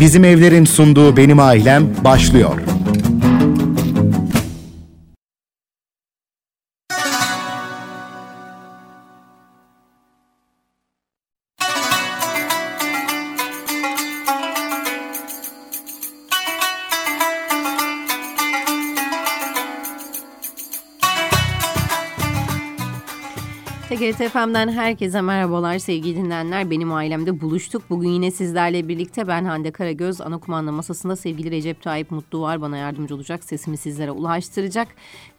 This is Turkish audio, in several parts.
Bizim Evler'in sunduğu Benim Ailem başlıyor. FM'den herkese merhabalar sevgili dinleyenler. Benim ailemde buluştuk. Bugün yine sizlerle birlikte ben Hande Karagöz. Ana kumanda masasında sevgili Recep Tayyip Mutlu var. Bana yardımcı olacak. Sesimi sizlere ulaştıracak.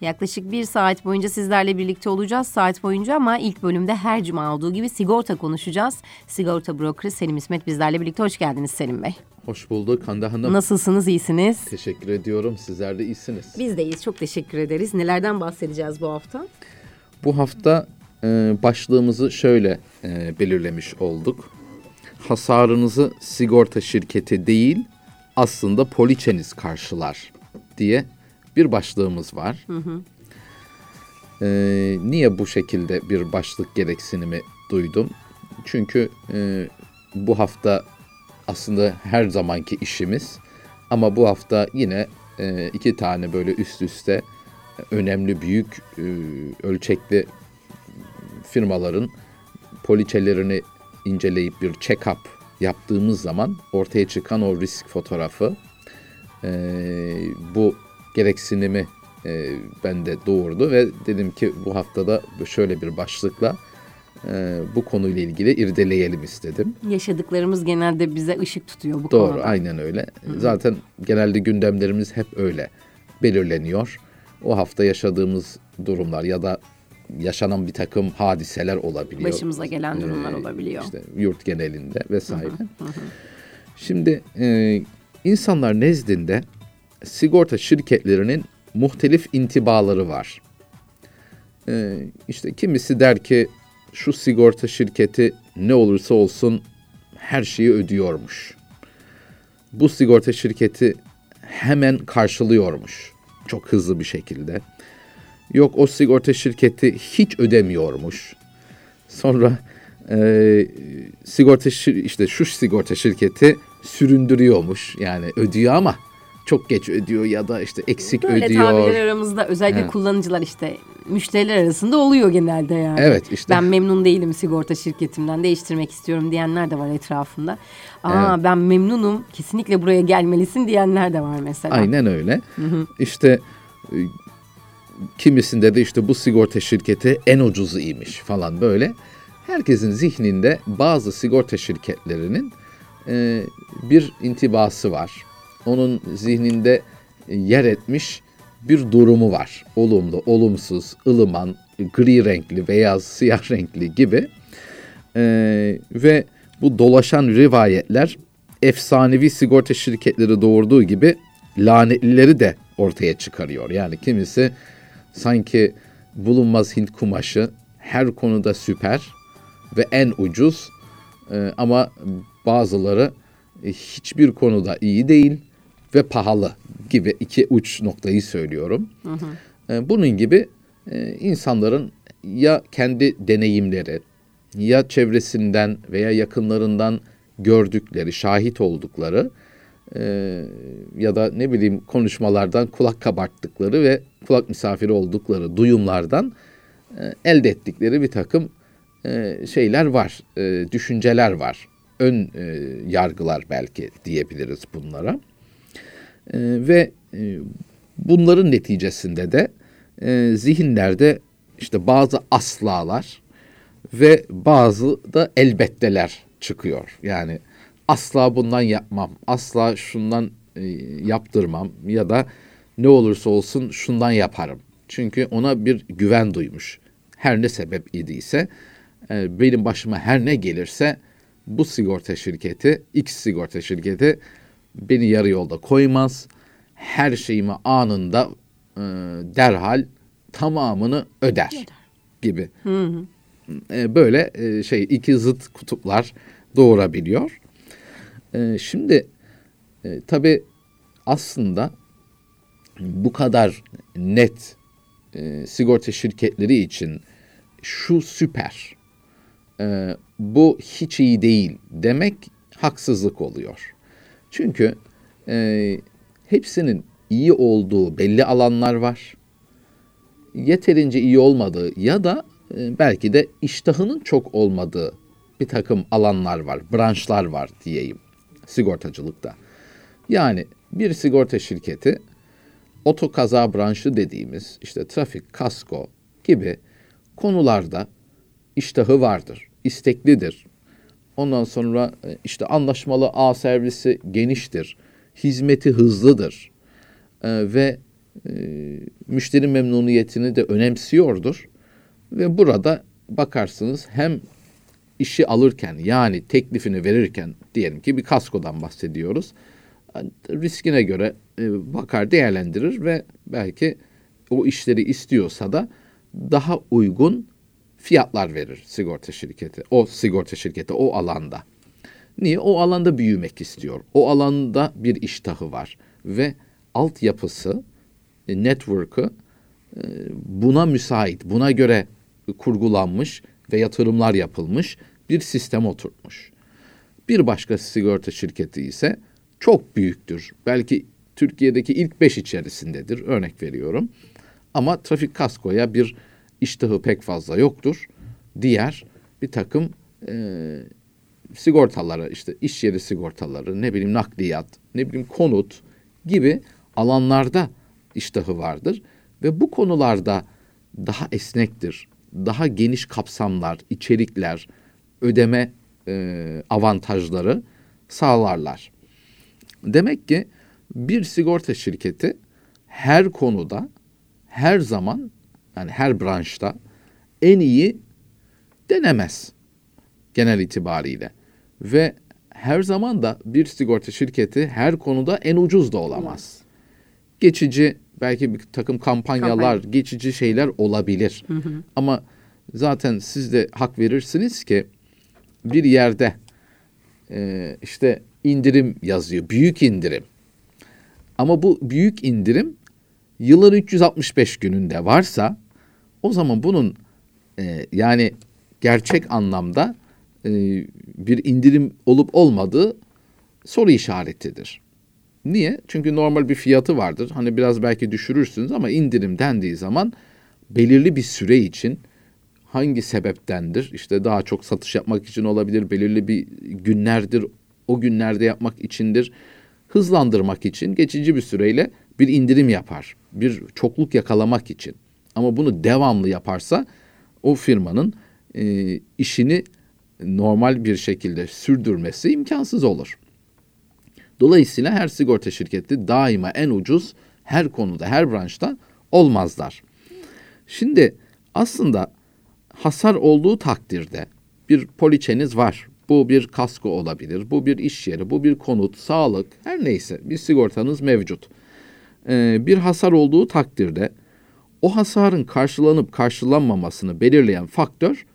Yaklaşık bir saat boyunca sizlerle birlikte olacağız. Saat boyunca ama ilk bölümde her cuma olduğu gibi sigorta konuşacağız. Sigorta brokeri Selim İsmet bizlerle birlikte. Hoş geldiniz Selim Bey. Hoş bulduk Hande Hanım. Nasılsınız? iyisiniz? Teşekkür ediyorum. Sizler de iyisiniz. Biz de iyiyiz. Çok teşekkür ederiz. Nelerden bahsedeceğiz bu hafta? Bu hafta başlığımızı şöyle e, belirlemiş olduk. Hasarınızı sigorta şirketi değil aslında poliçeniz karşılar diye bir başlığımız var. Hı hı. E, niye bu şekilde bir başlık gereksinimi duydum? Çünkü e, bu hafta aslında her zamanki işimiz ama bu hafta yine e, iki tane böyle üst üste önemli büyük e, ölçekli firmaların poliçelerini inceleyip bir check-up yaptığımız zaman ortaya çıkan o risk fotoğrafı e, bu gereksinimi e, bende doğurdu ve dedim ki bu haftada şöyle bir başlıkla e, bu konuyla ilgili irdeleyelim istedim. Yaşadıklarımız genelde bize ışık tutuyor bu Doğru, konuda. Doğru, aynen öyle. Hı-hı. Zaten genelde gündemlerimiz hep öyle belirleniyor. O hafta yaşadığımız durumlar ya da yaşanan bir takım hadiseler olabiliyor. Başımıza gelen durumlar ee, olabiliyor. İşte yurt genelinde vesaire. Hı hı, hı. Şimdi e, insanlar nezdinde sigorta şirketlerinin muhtelif intibaları var. E, işte kimisi der ki şu sigorta şirketi ne olursa olsun her şeyi ödüyormuş. Bu sigorta şirketi hemen karşılıyormuş çok hızlı bir şekilde. Yok o sigorta şirketi hiç ödemiyormuş. Sonra e, sigorta işte şu sigorta şirketi süründürüyormuş. Yani ödüyor ama çok geç ödüyor ya da işte eksik Böyle ödüyor. Böyle tabirler aramızda özellikle evet. kullanıcılar işte müşteriler arasında oluyor genelde yani. Evet işte. Ben memnun değilim sigorta şirketimden değiştirmek istiyorum diyenler de var etrafında. Aa evet. ben memnunum kesinlikle buraya gelmelisin diyenler de var mesela. Aynen öyle. Hı hı. İşte e, kimisinde de işte bu sigorta şirketi en ucuzu imiş falan böyle. Herkesin zihninde bazı sigorta şirketlerinin e, bir intibası var. Onun zihninde yer etmiş bir durumu var. Olumlu, olumsuz, ılıman, gri renkli, beyaz, siyah renkli gibi. E, ve bu dolaşan rivayetler efsanevi sigorta şirketleri doğurduğu gibi lanetlileri de ortaya çıkarıyor. Yani kimisi sanki bulunmaz Hint kumaşı her konuda süper ve en ucuz e, ama bazıları e, hiçbir konuda iyi değil ve pahalı gibi iki uç noktayı söylüyorum. Hı hı. E, bunun gibi e, insanların ya kendi deneyimleri ya çevresinden veya yakınlarından gördükleri, şahit oldukları e, ya da ne bileyim konuşmalardan kulak kabarttıkları ve kulak misafiri oldukları duyumlardan e, elde ettikleri bir takım e, şeyler var, e, düşünceler var. Ön yargılar belki diyebiliriz bunlara. Ve bunların neticesinde de zihinlerde işte bazı aslalar ve bazı da elbetteler çıkıyor. Yani asla bundan yapmam, asla şundan e, yaptırmam ya da ne olursa olsun şundan yaparım. Çünkü ona bir güven duymuş. Her ne sebep idiyse e, benim başıma her ne gelirse bu sigorta şirketi, X sigorta şirketi beni yarı yolda koymaz. Her şeyimi anında e, derhal tamamını öder, öder. gibi. Hı hı. E, böyle e, şey iki zıt kutuplar doğurabiliyor. E, şimdi e, tabii aslında bu kadar net e, sigorta şirketleri için şu süper, e, bu hiç iyi değil demek haksızlık oluyor. Çünkü e, hepsinin iyi olduğu belli alanlar var. Yeterince iyi olmadığı ya da e, belki de iştahının çok olmadığı bir takım alanlar var, branşlar var diyeyim sigortacılıkta. Yani bir sigorta şirketi oto kaza branşı dediğimiz işte trafik, kasko gibi konularda iştahı vardır, isteklidir. Ondan sonra e, işte anlaşmalı ağ servisi geniştir, hizmeti hızlıdır ee, ve e, müşteri memnuniyetini de önemsiyordur. Ve burada bakarsınız hem işi alırken yani teklifini verirken diyelim ki bir kaskodan bahsediyoruz. Riskine göre e, bakar değerlendirir ve belki o işleri istiyorsa da daha uygun fiyatlar verir sigorta şirketi. O sigorta şirketi o alanda. Niye? O alanda büyümek istiyor. O alanda bir iştahı var ve altyapısı, e, network'ı e, buna müsait, buna göre kurgulanmış ve yatırımlar yapılmış bir sistem oturtmuş. Bir başka sigorta şirketi ise çok büyüktür. Belki Türkiye'deki ilk beş içerisindedir. Örnek veriyorum. Ama trafik kaskoya bir iştahı pek fazla yoktur. Diğer bir takım e, sigortaları işte iş yeri sigortaları ne bileyim nakliyat ne bileyim konut gibi alanlarda iştahı vardır ve bu konularda daha esnektir. Daha geniş kapsamlar, içerikler, ödeme e, avantajları sağlarlar. Demek ki bir sigorta şirketi her konuda, her zaman yani her branşta en iyi denemez genel itibariyle. Ve her zaman da bir sigorta şirketi her konuda en ucuz da olamaz. Geçici belki bir takım kampanyalar, Kampanya. geçici şeyler olabilir. Hı hı. Ama zaten siz de hak verirsiniz ki bir yerde e, işte indirim yazıyor. Büyük indirim. Ama bu büyük indirim yılın 365 gününde varsa o zaman bunun e, yani gerçek anlamda e, bir indirim olup olmadığı soru işaretidir. Niye? Çünkü normal bir fiyatı vardır. Hani biraz belki düşürürsünüz ama indirim dendiği zaman belirli bir süre için hangi sebeptendir? İşte daha çok satış yapmak için olabilir, belirli bir günlerdir, o günlerde yapmak içindir. Hızlandırmak için geçici bir süreyle bir indirim yapar. Bir çokluk yakalamak için. Ama bunu devamlı yaparsa o firmanın e, işini normal bir şekilde sürdürmesi imkansız olur. Dolayısıyla her sigorta şirketi daima en ucuz her konuda, her branşta olmazlar. Şimdi aslında hasar olduğu takdirde bir poliçeniz var. Bu bir kasko olabilir, bu bir iş yeri, bu bir konut, sağlık, her neyse bir sigortanız mevcut. Ee, bir hasar olduğu takdirde o hasarın karşılanıp karşılanmamasını belirleyen faktör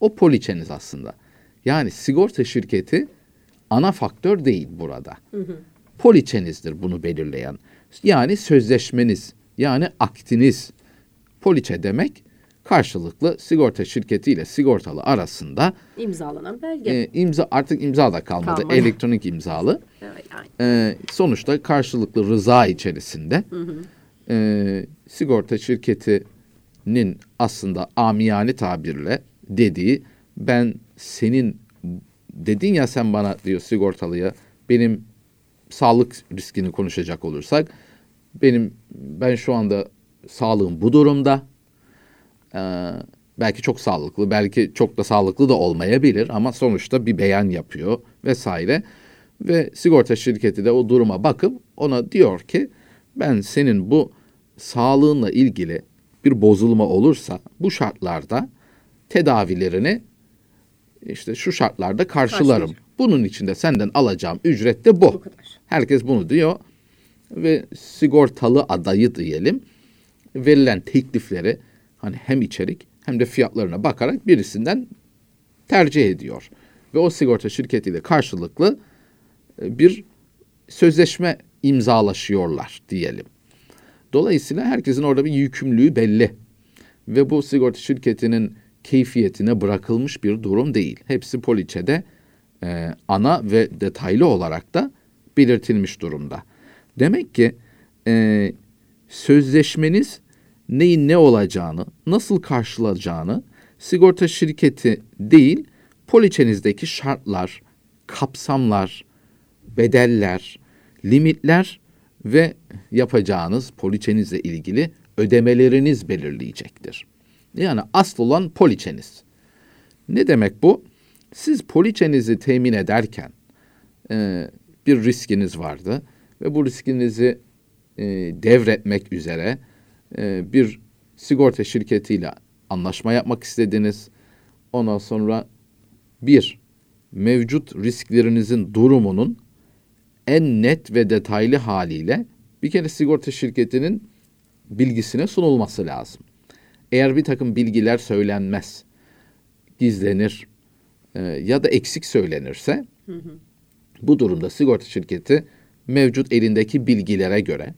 o poliçeniz aslında. Yani sigorta şirketi ana faktör değil burada. Hı hı. Poliçenizdir bunu belirleyen. Yani sözleşmeniz, yani aktiniz. Poliçe demek karşılıklı sigorta şirketi ile sigortalı arasında imzalanan belge. E, imza artık imza da kalmadı. kalmadı. Elektronik imzalı. Evet, e, sonuçta karşılıklı rıza içerisinde hı hı. E, sigorta şirketinin aslında amiyane tabirle dediği ben senin dedin ya sen bana diyor sigortalıya benim sağlık riskini konuşacak olursak benim ben şu anda sağlığım bu durumda. Ee, belki çok sağlıklı, belki çok da sağlıklı da olmayabilir ama sonuçta bir beyan yapıyor vesaire. Ve sigorta şirketi de o duruma bakıp ona diyor ki ben senin bu sağlığınla ilgili bir bozulma olursa bu şartlarda tedavilerini işte şu şartlarda karşılarım. Bunun için de senden alacağım ücret de bu. bu Herkes bunu diyor ve sigortalı adayı diyelim verilen teklifleri hani hem içerik hem de fiyatlarına bakarak birisinden tercih ediyor. Ve o sigorta şirketiyle karşılıklı e, bir sözleşme imzalaşıyorlar diyelim. Dolayısıyla herkesin orada bir yükümlülüğü belli. Ve bu sigorta şirketinin keyfiyetine bırakılmış bir durum değil. Hepsi poliçede e, ana ve detaylı olarak da belirtilmiş durumda. Demek ki e, sözleşmeniz neyin ne olacağını, nasıl karşılayacağını sigorta şirketi değil, poliçenizdeki şartlar, kapsamlar, bedeller, limitler ve yapacağınız poliçenizle ilgili ödemeleriniz belirleyecektir. Yani asıl olan poliçeniz. Ne demek bu? Siz poliçenizi temin ederken e, bir riskiniz vardı ve bu riskinizi e, devretmek üzere e, bir sigorta şirketiyle anlaşma yapmak istediniz. Ondan sonra bir, mevcut risklerinizin durumunun en net ve detaylı haliyle bir kere sigorta şirketinin bilgisine sunulması lazım. Eğer bir takım bilgiler söylenmez, gizlenir e, ya da eksik söylenirse hı hı. bu durumda sigorta şirketi mevcut elindeki bilgilere göre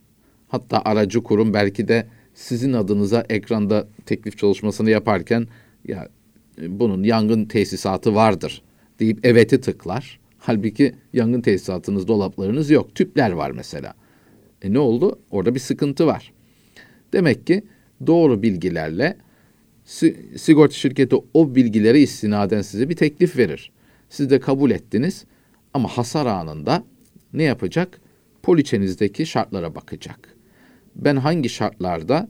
hatta aracı kurum belki de sizin adınıza ekranda teklif çalışmasını yaparken ya e, bunun yangın tesisatı vardır deyip evet'i tıklar. Halbuki yangın tesisatınız, dolaplarınız yok. Tüpler var mesela. E ne oldu? Orada bir sıkıntı var. Demek ki doğru bilgilerle sigorta şirketi o bilgilere istinaden size bir teklif verir. Siz de kabul ettiniz ama hasar anında ne yapacak? Poliçenizdeki şartlara bakacak. Ben hangi şartlarda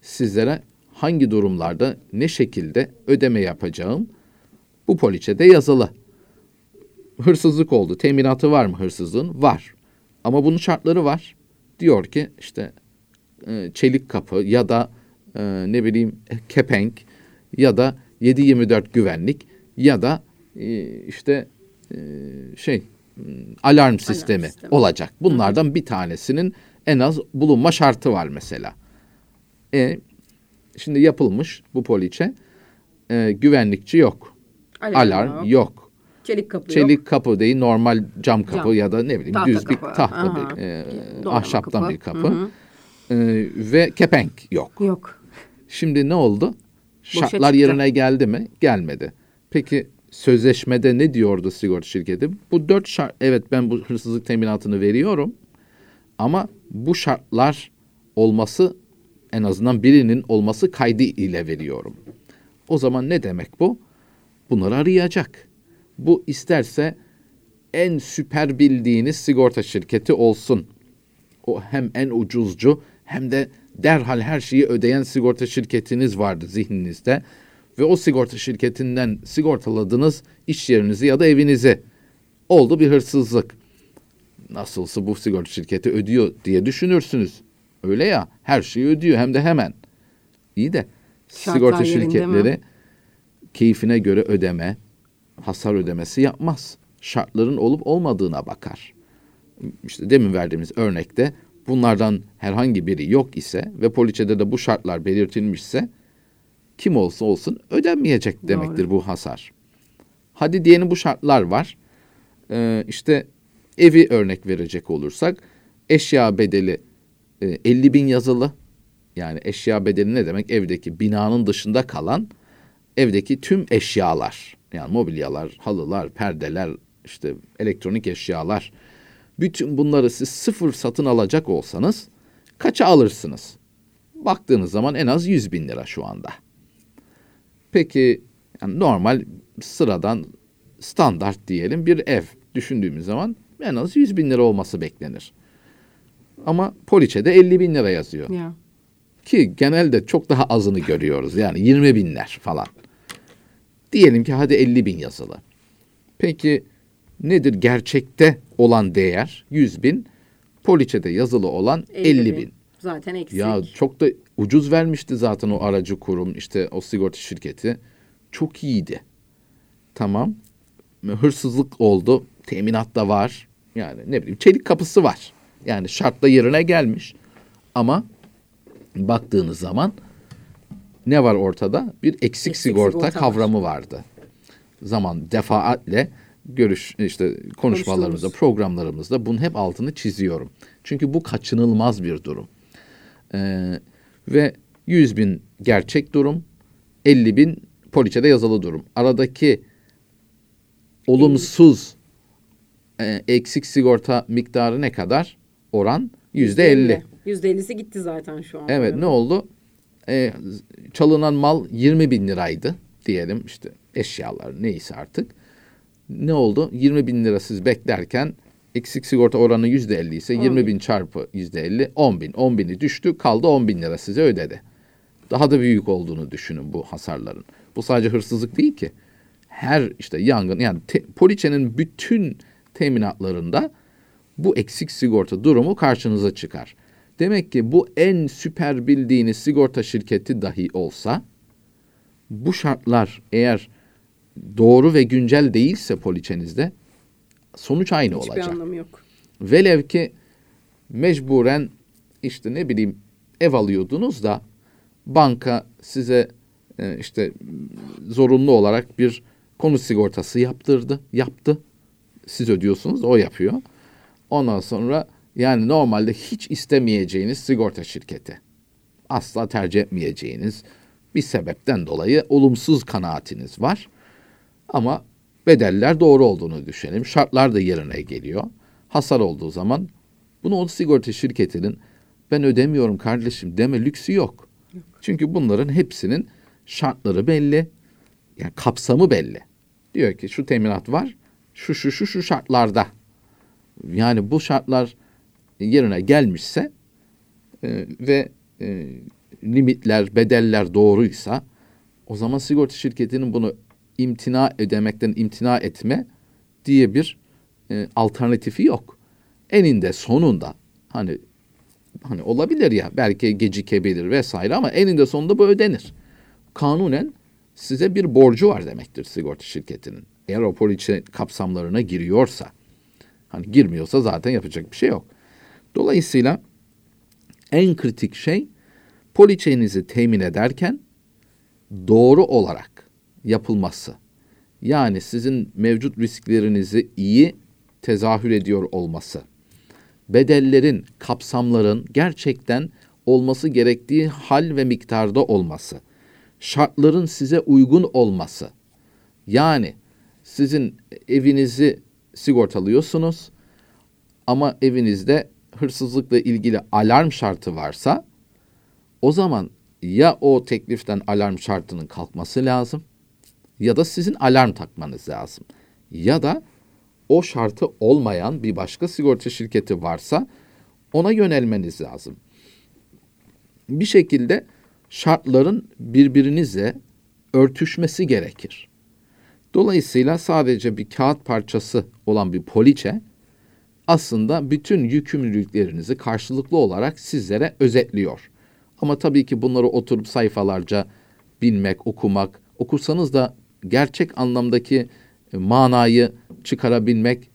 sizlere hangi durumlarda ne şekilde ödeme yapacağım bu poliçede yazılı. Hırsızlık oldu. Teminatı var mı hırsızlığın? Var. Ama bunun şartları var. Diyor ki işte e, çelik kapı ya da e, ne bileyim kepenk ya da 7-24 güvenlik ya da e, işte şey alarm sistemi, alarm sistemi olacak. Bunlardan Hı. bir tanesinin en az bulunma şartı var mesela. E, şimdi yapılmış bu poliçe. E, güvenlikçi yok. Alarm, Alarm yok. yok. Çelik kapı Çelik yok. kapı değil normal cam kapı cam. ya da ne bileyim tahta düz kapı. bir tahta Aha. bir e, ahşaptan kapı. bir kapı. Hı hı. E, ve kepenk yok. Yok. Şimdi ne oldu? Şartlar yerine geldi mi? Gelmedi. Peki sözleşmede ne diyordu sigorta şirketi? Bu dört şart, evet ben bu hırsızlık teminatını veriyorum ama bu şartlar olması en azından birinin olması kaydı ile veriyorum. O zaman ne demek bu? Bunları arayacak. Bu isterse en süper bildiğiniz sigorta şirketi olsun. O hem en ucuzcu hem de derhal her şeyi ödeyen sigorta şirketiniz vardı zihninizde ve o sigorta şirketinden sigortaladınız iş yerinizi ya da evinizi. Oldu bir hırsızlık. Nasılsa bu sigorta şirketi ödüyor diye düşünürsünüz. Öyle ya her şeyi ödüyor hem de hemen. İyi de Şartlar sigorta şirketleri keyfine göre ödeme, hasar ödemesi yapmaz. Şartların olup olmadığına bakar. İşte demin verdiğimiz örnekte bunlardan herhangi biri yok ise ve poliçede de bu şartlar belirtilmişse kim olsa olsun ödenmeyecek demektir Doğru. bu hasar. Hadi diyelim bu şartlar var. Ee, işte evi örnek verecek olursak eşya bedeli e, 50 bin yazılı. Yani eşya bedeli ne demek? Evdeki binanın dışında kalan evdeki tüm eşyalar. Yani mobilyalar, halılar, perdeler, işte elektronik eşyalar. Bütün bunları siz sıfır satın alacak olsanız kaça alırsınız? Baktığınız zaman en az 100 bin lira şu anda. Peki yani normal sıradan standart diyelim bir ev düşündüğümüz zaman en az 100 bin lira olması beklenir. Ama poliçede 50 bin lira yazıyor. Ya. Ki genelde çok daha azını görüyoruz. Yani 20 binler falan. Diyelim ki hadi 50 bin yazılı. Peki nedir gerçekte olan değer? 100 bin. Poliçede yazılı olan 50, 50 bin. bin. Zaten eksik. Ya çok da ucuz vermişti zaten o aracı kurum işte o sigorta şirketi. Çok iyiydi. Tamam. Hırsızlık oldu. Teminat da var. Yani ne bileyim çelik kapısı var. Yani şartla yerine gelmiş. Ama baktığınız zaman ne var ortada? Bir eksik, eksik sigorta, sigorta kavramı var. vardı. Zaman defaatle görüş işte konuşmalarımızda, programlarımızda bunun hep altını çiziyorum. Çünkü bu kaçınılmaz bir durum. Ee, ve 100 bin gerçek durum, 50 bin poliçede yazılı durum. Aradaki olumsuz e, eksik sigorta miktarı ne kadar? Oran yüzde elli. Yüzde ellisi gitti zaten şu an. Evet ne oldu? E, çalınan mal 20 bin liraydı diyelim işte eşyalar neyse artık. Ne oldu? 20 bin lira siz beklerken eksik sigorta oranı yüzde elli ise 20 bin çarpı yüzde elli 10 bin. 10 bini düştü kaldı 10 bin lira size ödedi. Daha da büyük olduğunu düşünün bu hasarların. Bu sadece hırsızlık değil ki. Her işte yangın yani te, poliçenin bütün teminatlarında bu eksik sigorta durumu karşınıza çıkar. Demek ki bu en süper bildiğiniz sigorta şirketi dahi olsa bu şartlar eğer doğru ve güncel değilse poliçenizde sonuç aynı Hiçbir olacak. anlamı yok. Velev ki mecburen işte ne bileyim ev alıyordunuz da banka size e, işte zorunlu olarak bir konut sigortası yaptırdı, yaptı. Siz ödüyorsunuz, o yapıyor. Ondan sonra yani normalde hiç istemeyeceğiniz sigorta şirketi. Asla tercih etmeyeceğiniz bir sebepten dolayı olumsuz kanaatiniz var. Ama bedeller doğru olduğunu düşünelim. Şartlar da yerine geliyor. Hasar olduğu zaman bunu o sigorta şirketinin ben ödemiyorum kardeşim deme lüksü yok. Çünkü bunların hepsinin şartları belli. Yani kapsamı belli. Diyor ki şu teminat var. Şu şu şu şu şartlarda. Yani bu şartlar yerine gelmişse e, ve e, limitler, bedeller doğruysa o zaman sigorta şirketinin bunu imtina ödemekten imtina etme diye bir e, alternatifi yok. Eninde sonunda hani hani olabilir ya belki gecikebilir vesaire ama eninde sonunda bu ödenir. Kanunen size bir borcu var demektir sigorta şirketinin. Eğer o poliçe kapsamlarına giriyorsa. Hani girmiyorsa zaten yapacak bir şey yok. Dolayısıyla en kritik şey poliçenizi temin ederken doğru olarak yapılması. Yani sizin mevcut risklerinizi iyi tezahür ediyor olması. Bedellerin, kapsamların gerçekten olması gerektiği hal ve miktarda olması. Şartların size uygun olması. Yani sizin evinizi sigortalıyorsunuz ama evinizde hırsızlıkla ilgili alarm şartı varsa o zaman ya o tekliften alarm şartının kalkması lazım ya da sizin alarm takmanız lazım. Ya da o şartı olmayan bir başka sigorta şirketi varsa ona yönelmeniz lazım. Bir şekilde şartların birbirinizle örtüşmesi gerekir. Dolayısıyla sadece bir kağıt parçası olan bir poliçe aslında bütün yükümlülüklerinizi karşılıklı olarak sizlere özetliyor. Ama tabii ki bunları oturup sayfalarca bilmek, okumak, okursanız da gerçek anlamdaki manayı çıkarabilmek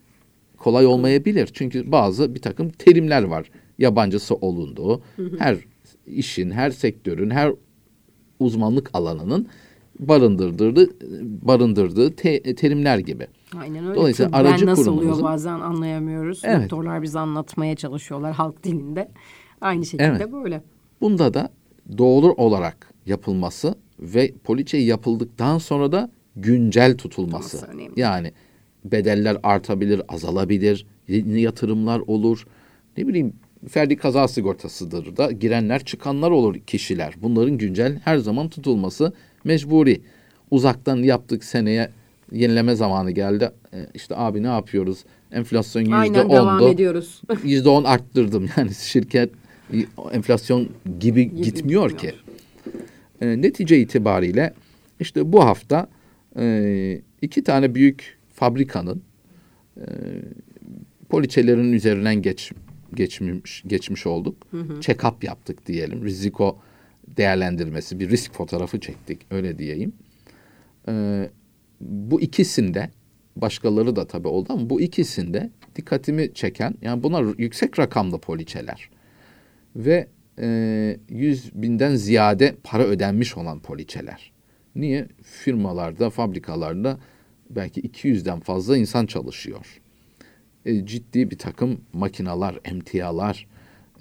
kolay olmayabilir. Çünkü bazı bir takım terimler var. Yabancısı olunduğu, her işin, her sektörün, her uzmanlık alanının barındırdığı, barındırdığı te, terimler gibi. Aynen öyle. Dolayısıyla Tıbben aracı nasıl kurumunuzun- oluyor bazen anlayamıyoruz. Evet. Doktorlar bize anlatmaya çalışıyorlar halk dilinde. Aynı şekilde Evet. böyle. Bunda da doğru olarak yapılması ve poliçe yapıldıktan sonra da güncel tutulması. Tutulması. Yani bedeller artabilir, azalabilir, yatırımlar olur. Ne bileyim ferdi kaza sigortasıdır da girenler çıkanlar olur kişiler. Bunların güncel her zaman tutulması mecburi. Uzaktan yaptık seneye yenileme zamanı geldi. E, işte abi ne yapıyoruz? Enflasyon yüzde Aynen devam ondu. ediyoruz. Yüzde on arttırdım. Yani şirket enflasyon gibi, gitmiyor, gitmiyor. ki. E, netice itibariyle işte bu hafta e, iki tane büyük fabrikanın e, poliçelerinin üzerinden geç, geçmiş, geçmiş olduk. Check-up yaptık diyelim. Riziko değerlendirmesi, bir risk fotoğrafı çektik öyle diyeyim. E, bu ikisinde başkaları da tabii oldu ama bu ikisinde dikkatimi çeken yani bunlar yüksek rakamlı poliçeler ve e, 100 binden ziyade para ödenmiş olan poliçeler. Niye? Firmalarda, fabrikalarda belki 200'den fazla insan çalışıyor. E, ciddi bir takım makinalar, emtialar,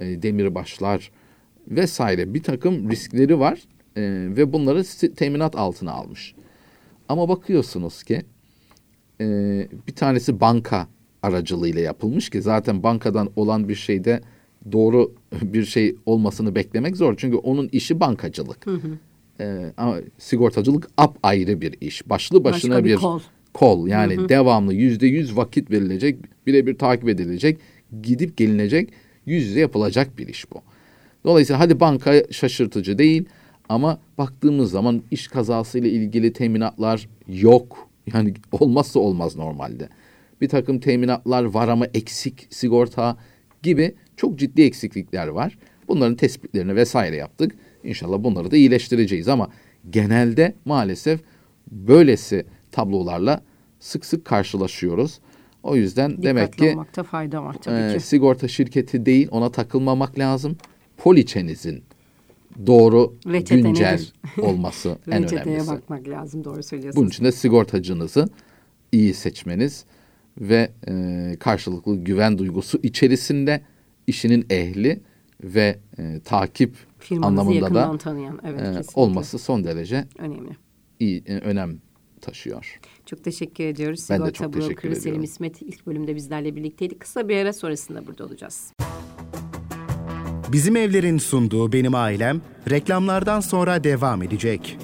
e, demirbaşlar vesaire bir takım riskleri var e, ve bunları teminat altına almış. Ama bakıyorsunuz ki e, bir tanesi banka aracılığıyla yapılmış ki zaten bankadan olan bir şeyde doğru bir şey olmasını beklemek zor. Çünkü onun işi bankacılık. Ee, ama sigortacılık ap ayrı bir iş. Başlı başına Başka bir bir, kol. kol. Yani devamlı yüzde yüz vakit verilecek, birebir takip edilecek, gidip gelinecek, yüz yüze yapılacak bir iş bu. Dolayısıyla hadi banka şaşırtıcı değil ama baktığımız zaman iş kazasıyla ilgili teminatlar yok. Yani olmazsa olmaz normalde. Bir takım teminatlar var ama eksik sigorta gibi çok ciddi eksiklikler var. Bunların tespitlerini vesaire yaptık. İnşallah bunları da iyileştireceğiz ama genelde maalesef böylesi tablolarla sık sık karşılaşıyoruz. O yüzden demek Dikkatli ki olmakta fayda var tabii e, ki. sigorta şirketi değil ona takılmamak lazım. Poliçenizin doğru Reçete güncel nedir? olması en Reçeteye önemlisi. bakmak lazım doğru söylüyorsunuz. Bunun için de sigortacınızı iyi seçmeniz ve e, karşılıklı güven duygusu içerisinde işinin ehli ve e, takip Firmanızı anlamında da tanıyan evet e, kesinlikle. olması son derece önemli. iyi e, önem taşıyor. Çok teşekkür ediyoruz. Ben de Sigorta çok teşekkür brokeri Selim ediyorum. İsmet ilk bölümde bizlerle birlikteydi. Kısa bir ara sonrasında burada olacağız. Bizim Evler'in sunduğu Benim Ailem reklamlardan sonra devam edecek.